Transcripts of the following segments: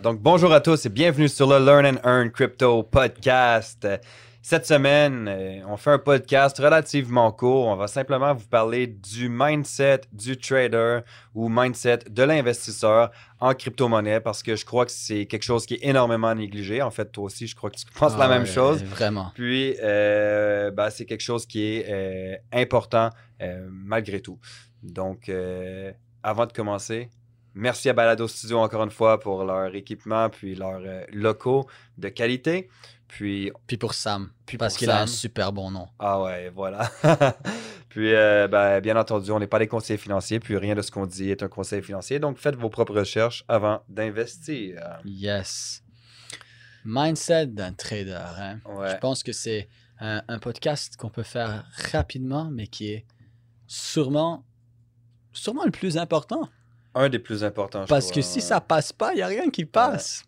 Donc, bonjour à tous et bienvenue sur le Learn and Earn Crypto Podcast. Cette semaine, euh, on fait un podcast relativement court. On va simplement vous parler du mindset du trader ou mindset de l'investisseur en crypto-monnaie parce que je crois que c'est quelque chose qui est énormément négligé. En fait, toi aussi, je crois que tu penses la Ah même chose. Vraiment. Puis, euh, ben, c'est quelque chose qui est euh, important euh, malgré tout. Donc, avant de commencer, merci à Balado Studio encore une fois pour leur équipement puis leurs euh, locaux de qualité. Puis, Puis pour Sam. Puis parce qu'il a un super bon nom. ah ouais, voilà. puis, euh, ben, bien entendu, on n'est pas des conseillers financiers, puis rien de ce qu'on dit est un conseil financier. Donc, faites vos propres recherches avant d'investir. Yes. Mindset d'un trader. hein. Ouais. Je pense que c'est un, un podcast qu'on peut faire rapidement, mais qui est sûrement, sûrement le plus important. Un des plus importants. je Parce crois, que si ça passe pas, il n'y a rien qui passe.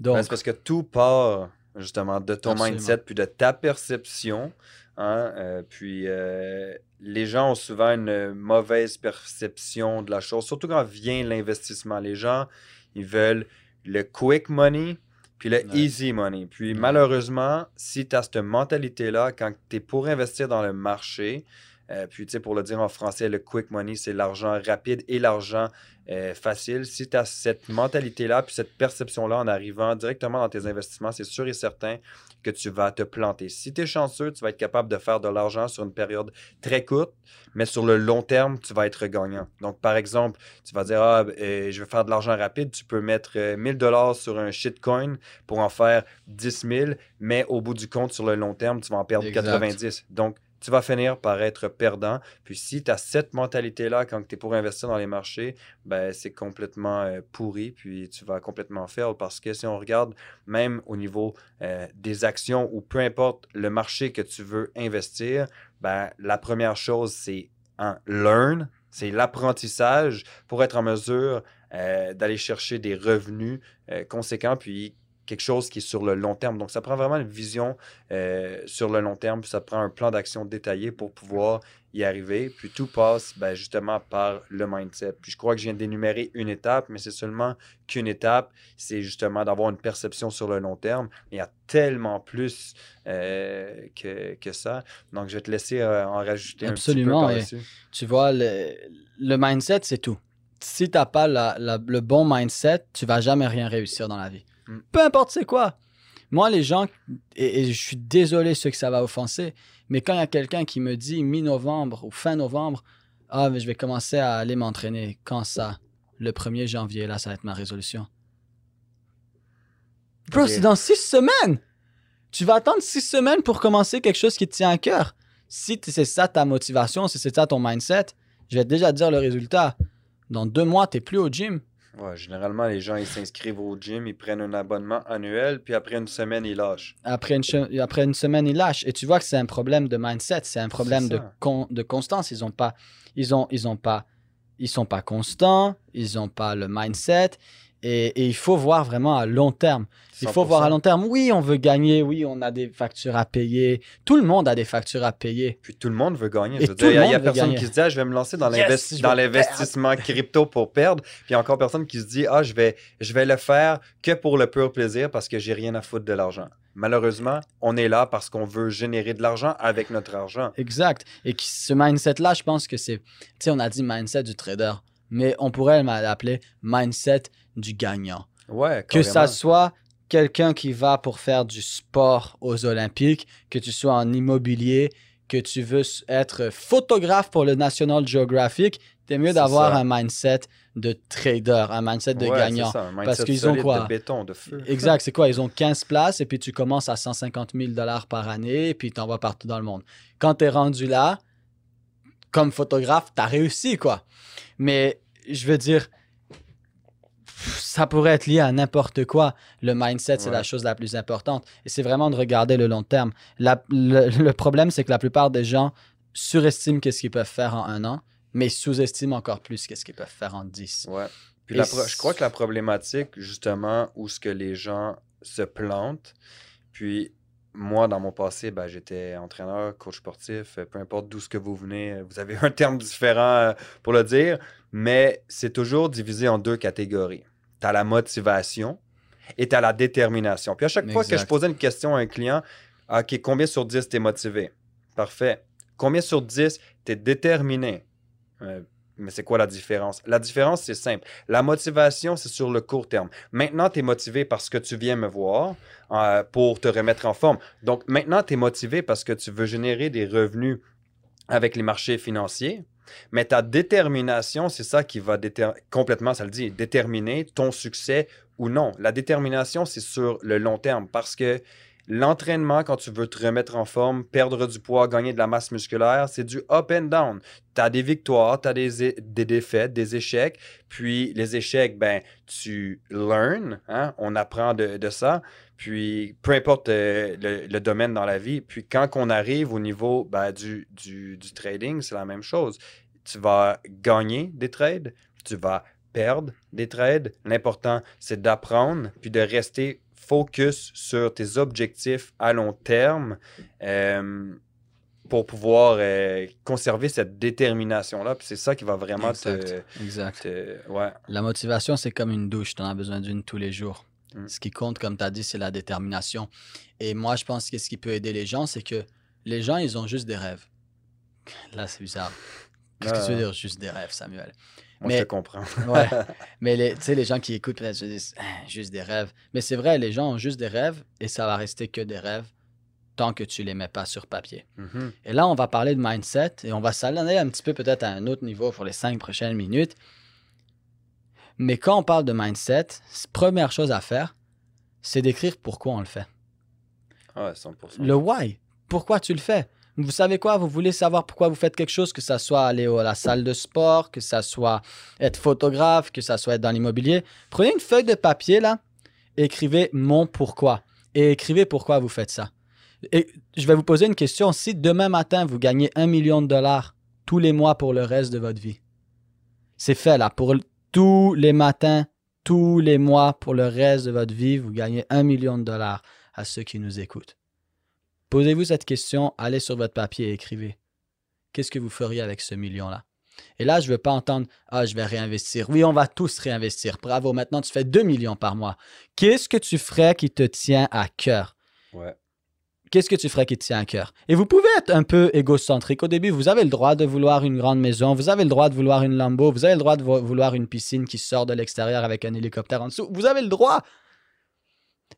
Donc, Ben, c'est parce que tout part justement de ton Absolument. mindset puis de ta perception. hein, euh, puis euh, les gens ont souvent une mauvaise perception de la chose, surtout quand vient l'investissement. Les gens, ils veulent le quick money puis le Ouais. easy money. Puis Ouais. malheureusement, si tu as cette mentalité-là, quand tu es pour investir dans le marché, euh, puis tu sais, pour le dire en français, le quick money, c'est l'argent rapide et l'argent euh, facile. Si tu as cette mentalité-là, puis cette perception-là en arrivant directement dans tes investissements, c'est sûr et certain que tu vas te planter. Si tu es chanceux, tu vas être capable de faire de l'argent sur une période très courte, mais sur le long terme, tu vas être gagnant. Donc, par exemple, tu vas dire, ah, euh, je veux faire de l'argent rapide, tu peux mettre euh, 1000 dollars sur un shitcoin pour en faire 10 000, mais au bout du compte, sur le long terme, tu vas en perdre Exact. 90. Donc, tu vas finir par être perdant. Puis si tu as cette mentalité-là quand tu es pour investir dans les marchés, ben, c'est complètement euh, pourri, puis tu vas complètement fail parce que si on regarde même au niveau euh, des actions ou peu importe le marché que tu veux investir, ben, la première chose, c'est un learn, c'est l'apprentissage pour être en mesure euh, d'aller chercher des revenus conséquents, puis quelque chose qui est sur le long terme. Donc, ça prend vraiment une vision euh, sur le long terme, puis ça prend un plan d'action détaillé pour pouvoir y arriver. Puis tout passe ben, justement par le mindset. Puis je crois que je viens d'énumérer une étape, mais c'est seulement qu'une étape. C'est justement d'avoir une perception sur le long terme. Il y a tellement plus euh, que, que ça. Donc je vais te laisser euh, en rajouter Absolument, un et- petit peu par-dessus. tu vois, le, le mindset, c'est tout. Si tu n'as pas la- la- le bon mindset, tu vas jamais rien réussir dans la vie. Mm. Peu importe c'est quoi. Moi, les gens, et, et je suis désolé ceux que ça va offenser, mais quand il y a quelqu'un qui me dit mi-novembre ou fin novembre, ah, mais je vais commencer à aller m'entraîner, quand ça? Le 1er janvier, là, ça va être ma résolution. Bro, c'est dans six semaines Tu vas attendre six semaines pour commencer quelque chose qui te tient à cœur. Si c'est ça ta motivation, si c'est ça ton mindset, je vais déjà te dire le résultat. Dans deux mois, tu n'es plus au gym. Ouais, généralement, les gens ils s'inscrivent au gym, ils prennent un abonnement annuel, puis après une semaine, ils lâchent. Après une, après une semaine, ils lâchent. Et tu vois que c'est un problème de mindset, c'est un problème de, con- de constance. Ils ont pas, ils ont, ils ont pas, ils sont pas constants, ils ont pas le mindset. Et, et il faut voir vraiment à long terme. Il faut voir à 100%. long terme. Oui, on veut gagner. Oui, on a des factures à payer. Tout le monde a des factures à payer. Puis tout le monde veut gagner. Et Je veux tout dire, il y a, personne gagner. qui se dit ah, je vais me lancer dans Yes, l'investi- je dans vais l'investissement crypto pour perdre. Puis il y a encore personne qui se dit ah, je vais, je vais le faire que pour le pur plaisir parce que j'ai rien à foutre de l'argent. Malheureusement, on est là parce qu'on veut générer de l'argent avec notre argent. Exact. Et qui- ce mindset-là, je pense que c'est. Tu sais, on a dit mindset du trader, mais on pourrait l'appeler mindset du gagnant. Ouais, Que ça soit quelqu'un qui va pour faire du sport aux Olympiques, que tu sois en immobilier, que tu veux être photographe pour le National Geographic, c'est mieux d'avoir un mindset de trader, un mindset de Ouais, gagnant. ça, un mindset Parce qu'ils ont quoi? De béton, de feu. Exact, c'est quoi? Ils ont 15 places et puis tu commences à 150 000 dollars par année et puis tu envoies partout dans le monde. Quand tu es rendu là, comme photographe, tu as réussi, quoi. Mais je veux dire, ça pourrait être lié à n'importe quoi. Le mindset, c'est Ouais. la chose la plus importante. Et c'est vraiment de regarder le long terme. La- le, le problème, c'est que la plupart des gens surestiment qu'est-ce qu'ils peuvent faire en un an, mais sous-estiment encore plus qu'est-ce qu'ils peuvent faire en 10. Ouais. Puis Et la pro- je crois que la problématique, justement, où ce que les gens se plantent, puis moi, dans mon passé, ben, j'étais entraîneur, coach sportif, euh, peu importe d'où ce que vous venez, euh, vous avez un terme différent euh, pour le dire, mais c'est toujours divisé en deux catégories. tu as la motivation et tu as la détermination. Puis à chaque fois que je posais une question à un client, OK, combien sur 10 tu es motivé? Parfait. Combien sur 10 tu es déterminé? Euh, mais c'est quoi la différence? La différence, c'est simple. La motivation, c'est sur le court terme. Maintenant, tu es motivé parce que tu viens me voir euh, pour te remettre en forme. Donc, maintenant, tu es motivé parce que tu veux générer des revenus avec les marchés financiers. Mais ta détermination, c'est ça qui va complètement, ça le dit, déterminer ton succès ou non. La détermination, c'est sur le long terme parce que l'entraînement, quand tu veux te remettre en forme, perdre du poids, gagner de la masse musculaire, c'est du up and down. Tu as des victoires, tu as des, des défaites, des échecs. Puis les échecs, ben, tu learn, hein, on apprend de, ça. Puis peu importe euh, le, domaine dans la vie. Puis quand on arrive au niveau ben, du, du trading, c'est la même chose. Tu vas gagner des trades, tu vas perdre des trades. L'important, c'est d'apprendre puis de rester focus sur tes objectifs à long terme euh, pour pouvoir euh, conserver cette détermination-là. Puis c'est ça qui va vraiment te, Exact. Exact. te- Ouais. La motivation, c'est comme une douche. Tu en as besoin d'une tous les jours. Mm. Ce qui compte, comme tu as dit, c'est la détermination. Et moi, je pense que ce qui peut aider les gens, c'est que les gens, ils ont juste des rêves. Là, c'est bizarre. Qu'est-ce que tu veux dire, juste des rêves, Samuel? Moi, Mais- je te comprends. Ouais. Mais les- tu sais, les gens qui écoutent se disent Ah, juste des rêves. Mais c'est vrai, les gens ont juste des rêves et ça va rester que des rêves tant que tu les mets pas sur papier. Mhm. Et là, on va parler de mindset et on va s'aller un petit peu peut-être à un autre niveau pour les cinq prochaines minutes. Mais quand on parle de mindset, première chose à faire, c'est d'écrire pourquoi on le fait. Ah, 100%. Le why. Pourquoi tu le fais? Vous savez quoi? Vous voulez savoir pourquoi vous faites quelque chose, que ça soit aller à la salle de sport, que ça soit être photographe, que ça soit être dans l'immobilier. Prenez une feuille de papier, là, écrivez mon pourquoi. Et écrivez pourquoi vous faites ça. Et je vais vous poser une question. Si demain matin, vous gagnez un million de dollars tous les mois pour le reste de votre vie, c'est fait, là. Pour tous les matins, tous les mois, pour le reste de votre vie, vous gagnez un million de dollars à ceux qui nous écoutent. Posez-vous cette question, allez sur votre papier et écrivez. Qu'est-ce que vous feriez avec ce million-là? Et là, je ne veux pas entendre Ah, je vais réinvestir. Oui, on va tous réinvestir. Bravo, maintenant tu fais 2 millions par mois. Qu'est-ce que tu ferais qui te tient à cœur? Ouais. Qu'est-ce que tu ferais qui te tient à cœur? Et vous pouvez être un peu égocentrique. Au début, vous avez le droit de vouloir une grande maison, vous avez le droit de vouloir une Lambo, vous avez le droit de vo- vouloir une piscine qui sort de l'extérieur avec un hélicoptère en dessous. Vous avez le droit.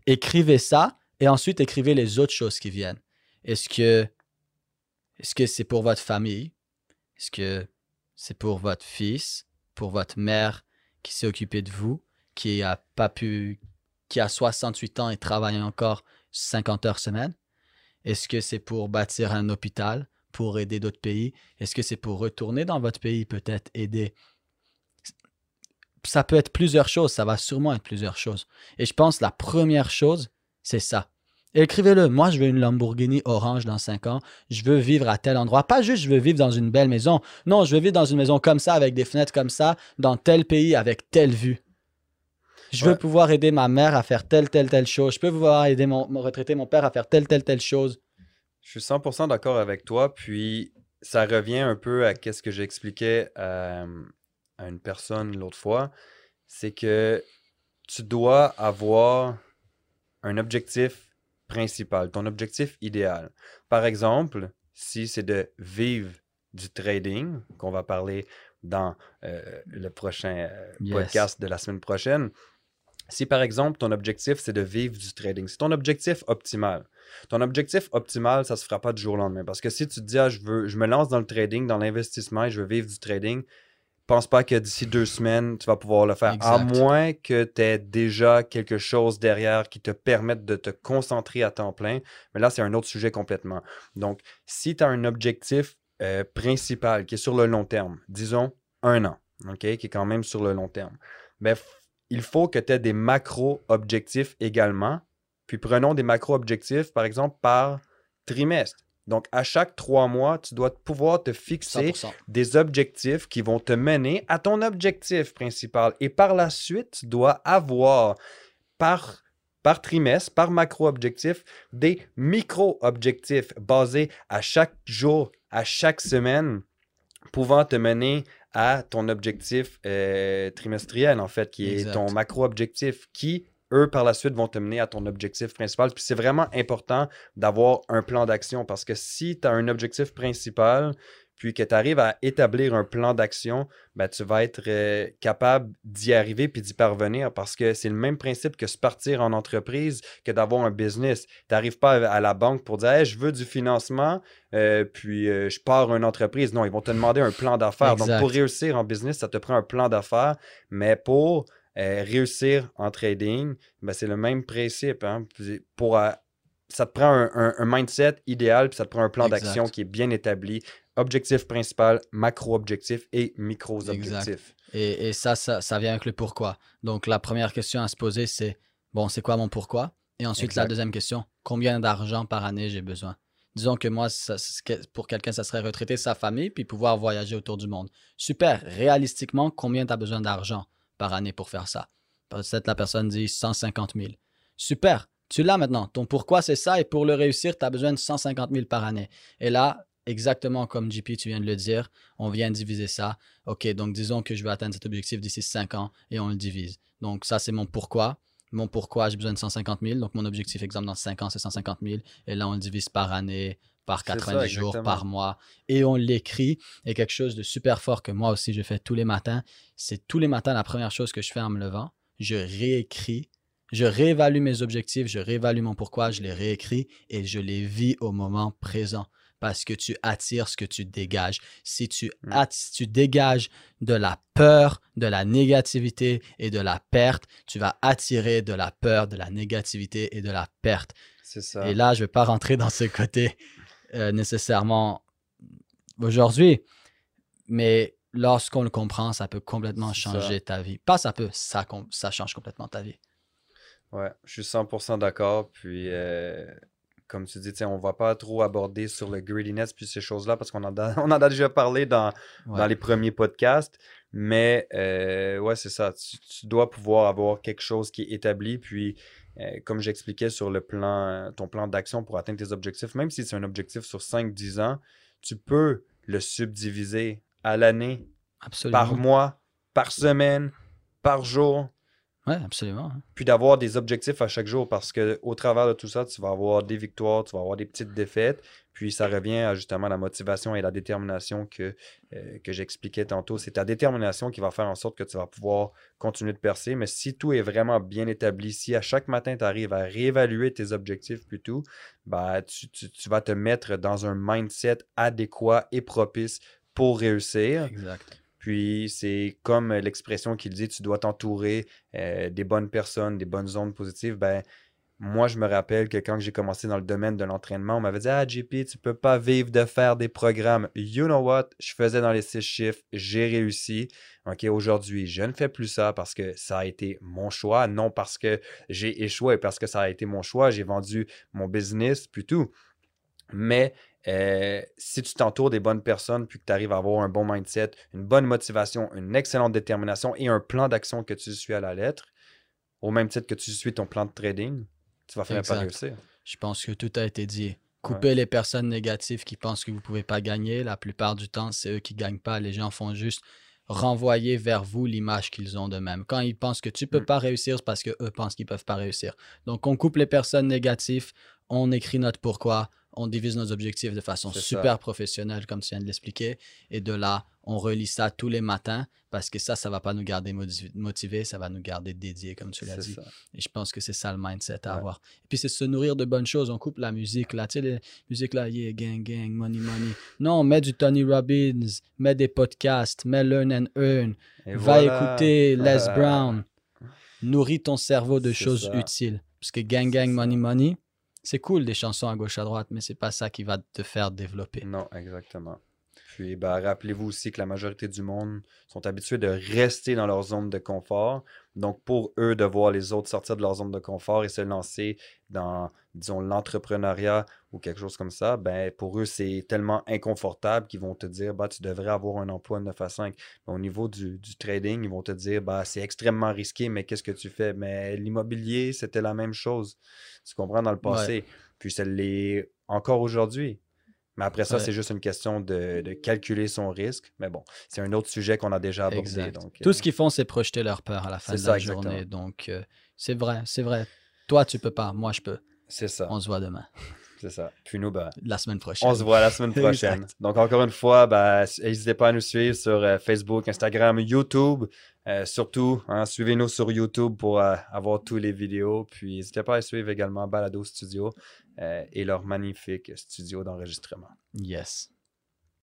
Écrivez ça et ensuite écrivez les autres choses qui viennent. Est-ce que est-ce que c'est pour votre famille? Est-ce que c'est pour votre fils, pour votre mère qui s'est occupée de vous, qui a pas pu, qui a 68 ans et travaille encore 50 heures semaine? Est-ce que c'est pour bâtir un hôpital, pour aider d'autres pays? Est-ce que c'est pour retourner dans votre pays, peut-être aider? Ça peut être plusieurs choses, ça va sûrement être plusieurs choses. Et je pense que la première chose, c'est ça. Écrivez-le. Moi, je veux une Lamborghini orange dans 5 ans. Je veux vivre à tel endroit. Pas juste je veux vivre dans une belle maison. Non, je veux vivre dans une maison comme ça, avec des fenêtres comme ça, dans tel pays, avec telle vue. Je veux Ouais. pouvoir aider ma mère à faire telle, telle, telle chose. Je peux pouvoir aider mon, mon retraité, mon père à faire telle, telle, telle chose. Je suis 100% d'accord avec toi. Puis ça revient un peu à ce que j'expliquais à, à une personne l'autre fois. C'est que tu dois avoir un objectif principal, ton objectif idéal. Par exemple, si c'est de vivre du trading, qu'on va parler dans euh, le prochain euh, Yes. podcast de la semaine prochaine, si par exemple ton objectif c'est de vivre du trading, c'est ton objectif optimal. Ton objectif optimal, ça se fera pas du jour au lendemain. Parce que si tu te dis, ah, je, veux, je me lance dans le trading, dans l'investissement et je veux vivre du trading, pense pas que d'ici deux semaines, tu vas pouvoir le faire. À moins que tu aies déjà quelque chose derrière qui te permette de te concentrer à temps plein. Mais là, c'est un autre sujet complètement. Donc, si tu as un objectif euh, principal qui est sur le long terme, disons un an, OK, qui est quand même sur le long terme, ben, il faut que tu aies des macro-objectifs également. Puis prenons des macro-objectifs, par exemple, par trimestre. Donc, à chaque trois mois, tu dois pouvoir te fixer 100%. des objectifs qui vont te mener à ton objectif principal. Et par la suite, tu dois avoir par, par trimestre, par macro-objectif, des micro-objectifs basés à chaque jour, à chaque semaine, pouvant te mener à ton objectif euh, trimestriel, en fait, qui est Exact. ton macro-objectif, qui, eux, par la suite, vont te mener à ton objectif principal. Puis c'est vraiment important d'avoir un plan d'action parce que si tu as un objectif principal, puis que tu arrives à établir un plan d'action, ben, tu vas être euh, capable d'y arriver puis d'y parvenir parce que c'est le même principe que se partir en entreprise que d'avoir un business. Tu n'arrives pas à, la banque pour dire Hey, je veux du financement, euh, puis euh, je pars une entreprise. Non, ils vont te demander un plan d'affaires. Donc, pour réussir en business, ça te prend un plan d'affaires, mais pour euh, réussir en trading, ben, c'est le même principe. hein. Pour, euh, ça te prend un, un- un mindset idéal, puis ça te prend un plan d'action qui est bien établi. Objectif principal, macro-objectif et micro-objectifs. Et, et ça, ça, ça vient avec le pourquoi. Donc, la première question à se poser, c'est bon, c'est quoi mon pourquoi? Et ensuite, la deuxième question, combien d'argent par année j'ai besoin? Disons que moi, ça- pour quelqu'un, ça serait retraiter sa famille puis pouvoir voyager autour du monde. Super. Réalistiquement, combien tu as besoin d'argent? Par année pour faire ça Peut-être la personne dit 150 000. Super. Tu l'as maintenant. Ton pourquoi, c'est ça. Et pour le réussir, tu as besoin de 150 000 par année. Et là, exactement comme JP, tu viens de le dire, on vient diviser ça. OK, donc disons que je veux atteindre cet objectif d'ici 5 ans et on le divise. Donc ça, c'est mon pourquoi. Mon pourquoi, j'ai besoin de 150 000. Donc mon objectif, exemple, dans 5 ans, c'est 150 000. Et là, on le divise par année, par C'est ça, 90 jours, par mois. Et on l'écrit. Et quelque chose de super fort que moi aussi, je fais tous les matins, c'est tous les matins, la première chose que je fais en me levant, je réécris. Je réévalue mes objectifs, je réévalue mon pourquoi, je les réécris et je les vis au moment présent parce que tu attires ce que tu dégages. Si tu, Mm. si tu dégages de la peur, de la négativité et de la perte, tu vas attirer de la peur, de la négativité et de la perte. C'est ça. Et là, je ne vais pas rentrer dans ce côté euh, nécessairement aujourd'hui, mais lorsqu'on le comprend, ça peut complètement ça. changer ta vie. Pas ça peut, ça, ça change complètement ta vie. Ouais, je suis 100% d'accord. Puis, euh, comme tu dis, on va pas trop aborder sur le greediness puis ces choses-là parce qu'on en, a- on en a déjà parlé dans, Ouais. dans les premiers podcasts. Mais euh, ouais, c'est ça. Tu, tu dois pouvoir avoir quelque chose qui est établi. Puis, euh, comme j'expliquais sur le plan, ton plan d'action pour atteindre tes objectifs, même si c'est un objectif sur 5-10 ans, tu peux le subdiviser à l'année, par mois, par semaine, par jour Ouais, absolument. hein. puis d'avoir des objectifs à chaque jour parce que au travers de tout ça, tu vas avoir des victoires, tu vas avoir des petites défaites, puis ça revient à justement la motivation et la détermination que, euh, que j'expliquais tantôt. C'est ta détermination qui va faire en sorte que tu vas pouvoir continuer de percer, mais si tout est vraiment bien établi, si à chaque matin tu arrives à réévaluer tes objectifs tout, bah, tu, tu- tu vas te mettre dans un mindset adéquat et propice pour réussir. Exact. Puis c'est comme l'expression qu'il dit, tu dois t'entourer euh, des bonnes personnes, des bonnes ondes positives. Ben, moi, je me rappelle que quand j'ai commencé dans le domaine de l'entraînement, on m'avait dit Ah, JP, tu peux pas vivre de faire des programmes. You know what? Je faisais dans les six chiffres, j'ai réussi. OK, aujourd'hui, je ne fais plus ça parce que ça a été mon choix, non parce que j'ai échoué, parce que ça a été mon choix. J'ai vendu mon business, puis tout. Mais euh, si tu t'entoures des bonnes personnes, puis que tu arrives à avoir un bon mindset, une bonne motivation, une excellente détermination et un plan d'action que tu suis à la lettre, au même titre que tu suis ton plan de trading, tu vas par Exact. réussir. Je pense que tout a été dit. Couper les personnes négatives qui pensent que vous ne pouvez pas gagner. La plupart du temps, c'est eux qui ne gagnent pas. Les gens font juste renvoyer vers vous l'image qu'ils ont d'eux-mêmes. Quand ils pensent que tu ne peux Mm. pas réussir, c'est parce qu'eux pensent qu'ils ne peuvent pas réussir. Donc, on coupe les personnes négatives, on écrit notre pourquoi, on divise nos objectifs de façon ça. super professionnelle, comme tu viens de l'expliquer. Et de là, on relit ça tous les matins parce que ça, ça ne va pas nous garder motiv- motivés, ça va nous garder dédiés, comme tu l'as dit. ça. Et je pense que c'est ça le mindset à Ouais. avoir. Et puis c'est se nourrir de bonnes choses. On coupe la musique là. Tu sais, les musiques là, yeah, gang, gang, money, money. Non, mets du Tony Robbins, mets des podcasts, mets Learn and Earn. Et Va voilà. écouter Les. Brown. Nourris ton cerveau de choses ça. utiles. Parce que gang, gang, money, money, c'est cool des chansons à gauche, à droite, mais c'est pas ça qui va te faire développer. Non, exactement. Puis, ben, rappelez-vous aussi que la majorité du monde sont habitués de rester dans leur zone de confort. Donc, pour eux, de voir les autres sortir de leur zone de confort et se lancer dans, disons, l'entrepreneuriat ou quelque chose comme ça, ben, pour eux, c'est tellement inconfortable qu'ils vont te dire, bah, tu devrais avoir un emploi de 9 à 5. Mais au niveau du, du trading, ils vont te dire, bah, c'est extrêmement risqué, mais qu'est-ce que tu fais? Mais l'immobilier, c'était la même chose. Tu comprends? Dans le passé. Puis, ça l'est encore aujourd'hui. Mais après ça, Ouais. c'est juste une question de, de calculer son risque. Mais bon, c'est un autre sujet qu'on a déjà abordé. Exact. Donc, Tout euh, ce qu'ils font, c'est projeter leur peur à la fin de la exactement. journée. Donc, euh, c'est vrai, c'est vrai. Toi, tu peux pas. Moi, je peux. c'est ça. On se voit demain, C'est ça. Puis nous, ben, la semaine prochaine. on se voit la semaine prochaine. Donc, encore une fois, ben, n'hésitez pas à nous suivre sur euh, Facebook, Instagram, YouTube. Euh, surtout, hein, suivez-nous sur YouTube pour euh, avoir tous les vidéos. Puis, n'hésitez pas à suivre également Balado Studio euh, et leur magnifique studio d'enregistrement. Yes.